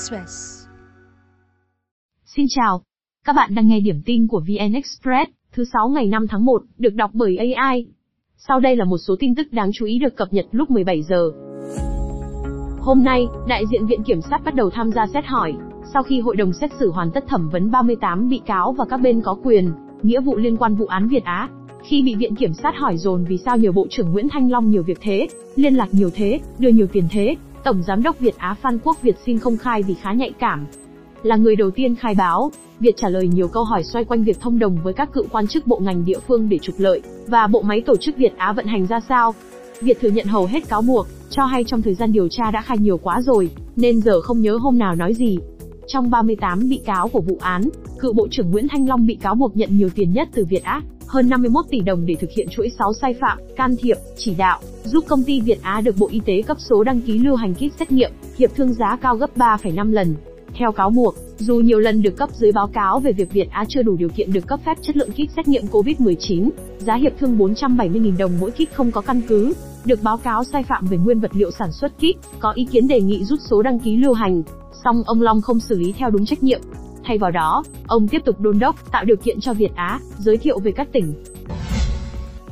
Express. Xin chào. Các bạn đang nghe điểm tin của VN Express, thứ 6 ngày 5 tháng 1, được đọc bởi AI. Sau đây là một số tin tức đáng chú ý được cập nhật lúc 17 giờ. Hôm nay, đại diện Viện Kiểm sát bắt đầu tham gia xét hỏi, sau khi hội đồng xét xử hoàn tất thẩm vấn 38 bị cáo và các bên có quyền, nghĩa vụ liên quan vụ án Việt Á. Khi bị Viện Kiểm sát hỏi dồn vì sao nhiều Bộ trưởng Nguyễn Thanh Long nhiều việc thế, liên lạc nhiều thế, đưa nhiều tiền thế, Tổng Giám đốc Việt Á Phan Quốc Việt xin không khai vì khá nhạy cảm. Là người đầu tiên khai báo, Việt trả lời nhiều câu hỏi xoay quanh việc thông đồng với các cựu quan chức bộ ngành địa phương để trục lợi, và bộ máy tổ chức Việt Á vận hành ra sao. Việt thừa nhận hầu hết cáo buộc, cho hay trong thời gian điều tra đã khai nhiều quá rồi, nên giờ không nhớ hôm nào nói gì. Trong 38 bị cáo của vụ án, cựu Bộ trưởng Nguyễn Thanh Long bị cáo buộc nhận nhiều tiền nhất từ Việt Á, hơn 51 tỷ đồng để thực hiện chuỗi 6 sai phạm, can thiệp, chỉ đạo, giúp công ty Việt Á được Bộ Y tế cấp số đăng ký lưu hành kit xét nghiệm, hiệp thương giá cao gấp 3,5 lần. Theo cáo buộc, dù nhiều lần được cấp dưới báo cáo về việc Việt Á chưa đủ điều kiện được cấp phép chất lượng kit xét nghiệm COVID-19, giá hiệp thương 470.000 đồng mỗi kit không có căn cứ, được báo cáo sai phạm về nguyên vật liệu sản xuất kit, có ý kiến đề nghị rút số đăng ký lưu hành, song ông Long không xử lý theo đúng trách nhiệm. Thay vào đó, ông tiếp tục đôn đốc, tạo điều kiện cho Việt Á, giới thiệu về các tỉnh.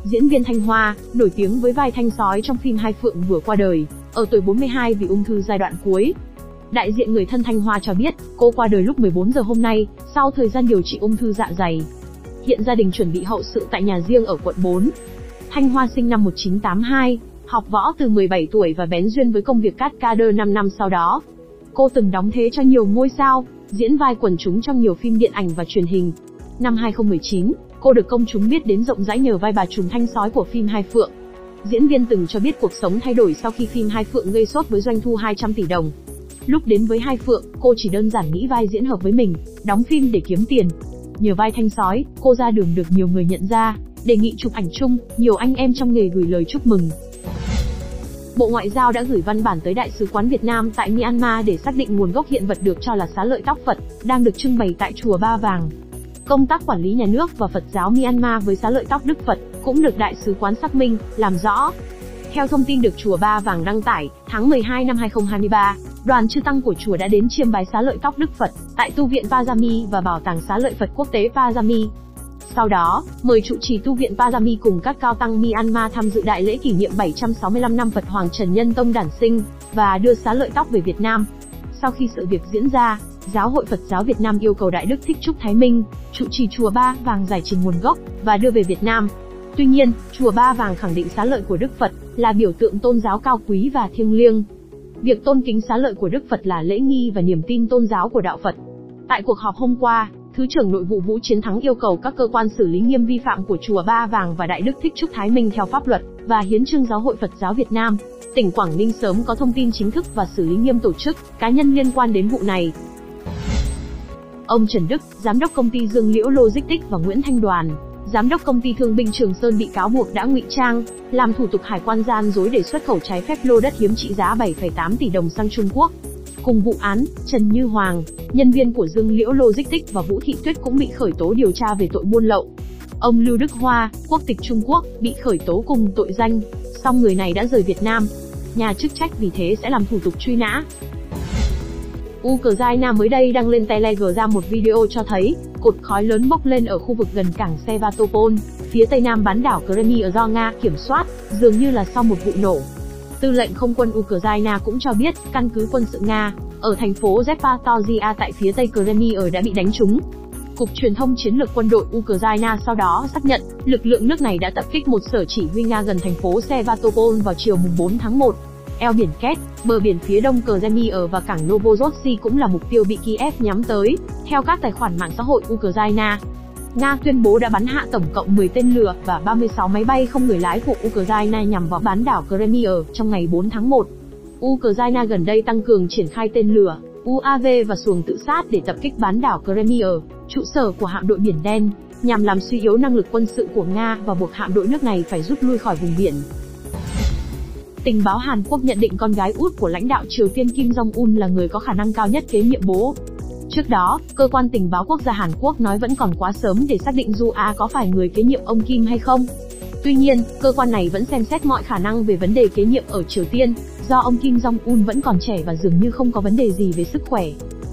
Diễn viên Thanh Hoa, nổi tiếng với vai thanh sói trong phim Hai Phượng vừa qua đời, ở tuổi 42 vì ung thư giai đoạn cuối. Đại diện người thân Thanh Hoa cho biết, cô qua đời lúc 14 giờ hôm nay, sau thời gian điều trị ung thư dạ dày. Hiện gia đình chuẩn bị hậu sự tại nhà riêng ở quận 4. Thanh Hoa sinh năm 1982, học võ từ 17 tuổi và bén duyên với công việc cát ca đơ 5 năm sau đó. Cô từng đóng thế cho nhiều ngôi sao, diễn vai quần chúng trong nhiều phim điện ảnh và truyền hình. Năm 2019, cô được công chúng biết đến rộng rãi nhờ vai bà trùm thanh sói của phim Hai Phượng. Diễn viên từng cho biết cuộc sống thay đổi sau khi phim Hai Phượng gây sốt với doanh thu 200 tỷ đồng. Lúc đến với Hai Phượng, cô chỉ đơn giản nghĩ vai diễn hợp với mình, đóng phim để kiếm tiền. Nhờ vai thanh sói, cô ra đường được nhiều người nhận ra, đề nghị chụp ảnh chung, nhiều anh em trong nghề gửi lời chúc mừng. Bộ Ngoại giao đã gửi văn bản tới Đại sứ quán Việt Nam tại Myanmar để xác định nguồn gốc hiện vật được cho là xá lợi tóc Phật, đang được trưng bày tại Chùa Ba Vàng. Công tác quản lý nhà nước và Phật giáo Myanmar với xá lợi tóc Đức Phật cũng được Đại sứ quán xác minh, làm rõ. Theo thông tin được Chùa Ba Vàng đăng tải, tháng 12 năm 2023, đoàn chư tăng của chùa đã đến chiêm bái xá lợi tóc Đức Phật tại tu viện Pajami và bảo tàng xá lợi Phật quốc tế Pajami. Sau đó, mời trụ trì tu viện Pajami cùng các cao tăng Myanmar tham dự đại lễ kỷ niệm 765 năm Phật Hoàng Trần Nhân Tông đản sinh và đưa xá lợi tóc về Việt Nam. Sau khi sự việc diễn ra, Giáo hội Phật giáo Việt Nam yêu cầu Đại Đức Thích Trúc Thái Minh, trụ trì chùa Ba Vàng giải trình nguồn gốc và đưa về Việt Nam. Tuy nhiên, chùa Ba Vàng khẳng định xá lợi của Đức Phật là biểu tượng tôn giáo cao quý và thiêng liêng. Việc tôn kính xá lợi của Đức Phật là lễ nghi và niềm tin tôn giáo của đạo Phật. Tại cuộc họp hôm qua, Thứ trưởng Nội vụ Vũ Chiến Thắng yêu cầu các cơ quan xử lý nghiêm vi phạm của chùa Ba Vàng và Đại Đức Thích Trúc Thái Minh theo pháp luật và hiến trương Giáo hội Phật giáo Việt Nam. Tỉnh Quảng Ninh sớm có thông tin chính thức và xử lý nghiêm tổ chức, cá nhân liên quan đến vụ này. Ông Trần Đức, giám đốc công ty Dương Liễu Logistics và Nguyễn Thanh Đoàn, giám đốc công ty Thương binh Trường Sơn bị cáo buộc đã ngụy trang, làm thủ tục hải quan gian dối để xuất khẩu trái phép lô đất hiếm trị giá 7,8 tỷ đồng sang Trung Quốc. Cùng vụ án, Trần Như Hoàng, nhân viên của Dương Liễu Logistics và Vũ Thị Tuyết cũng bị khởi tố điều tra về tội buôn lậu. Ông Lưu Đức Hoa, quốc tịch Trung Quốc, bị khởi tố cùng tội danh, song người này đã rời Việt Nam. Nhà chức trách vì thế sẽ làm thủ tục truy nã. Ukraine mới đây đăng lên Telegram một video cho thấy, cột khói lớn bốc lên ở khu vực gần cảng Sevastopol, phía tây nam bán đảo Crimea do Nga kiểm soát, dường như là sau một vụ nổ. Tư lệnh không quân Ukraine cũng cho biết, căn cứ quân sự Nga, ở thành phố Zaporizhia tại phía tây Crimea đã bị đánh trúng. Cục Truyền thông Chiến lược Quân đội Ukraine sau đó xác nhận, lực lượng nước này đã tập kích một sở chỉ huy Nga gần thành phố Sevastopol vào chiều 4 tháng 1. Eo biển Két, bờ biển phía đông Crimea và cảng Novorossi cũng là mục tiêu bị Kiev nhắm tới, theo các tài khoản mạng xã hội Ukraine. Nga tuyên bố đã bắn hạ tổng cộng 10 tên lửa và 36 máy bay không người lái của Ukraine nhằm vào bán đảo Crimea trong ngày 4 tháng 1. Ukraine gần đây tăng cường triển khai tên lửa, UAV và xuồng tự sát để tập kích bán đảo Crimea, trụ sở của hạm đội Biển Đen, nhằm làm suy yếu năng lực quân sự của Nga và buộc hạm đội nước này phải rút lui khỏi vùng biển. Tình báo Hàn Quốc nhận định con gái út của lãnh đạo Triều Tiên Kim Jong-un là người có khả năng cao nhất kế nhiệm bố. Trước đó, cơ quan tình báo quốc gia Hàn Quốc nói vẫn còn quá sớm để xác định Du A có phải người kế nhiệm ông Kim hay không. Tuy nhiên, cơ quan này vẫn xem xét mọi khả năng về vấn đề kế nhiệm ở Triều Tiên, do ông Kim Jong-un vẫn còn trẻ và dường như không có vấn đề gì về sức khỏe.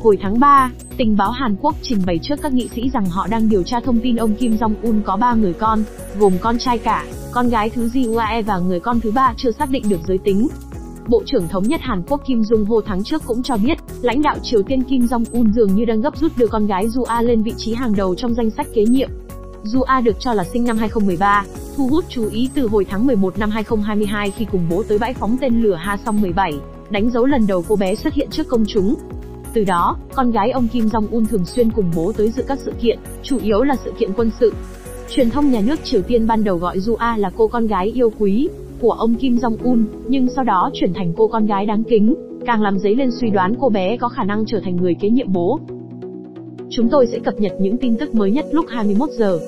Hồi tháng 3, tình báo Hàn Quốc trình bày trước các nghị sĩ rằng họ đang điều tra thông tin ông Kim Jong-un có 3 người con, gồm con trai cả, con gái thứ Ji Uae và người con thứ ba chưa xác định được giới tính. Bộ trưởng Thống nhất Hàn Quốc Kim Jong Ho tháng trước cũng cho biết, lãnh đạo Triều Tiên Kim Jong Un dường như đang gấp rút đưa con gái Ju A lên vị trí hàng đầu trong danh sách kế nhiệm. Ju A được cho là sinh năm 2013, thu hút chú ý từ hồi tháng 11 năm 2022 khi cùng bố tới bãi phóng tên lửa Ha Song 17, đánh dấu lần đầu cô bé xuất hiện trước công chúng. Từ đó, con gái ông Kim Jong Un thường xuyên cùng bố tới dự các sự kiện, chủ yếu là sự kiện quân sự. Truyền thông nhà nước Triều Tiên ban đầu gọi Ju A là cô con gái yêu quý, của ông Kim Jong-un, nhưng sau đó chuyển thành cô con gái đáng kính, càng làm dấy lên suy đoán cô bé có khả năng trở thành người kế nhiệm bố. Chúng tôi sẽ cập nhật những tin tức mới nhất lúc 21 giờ.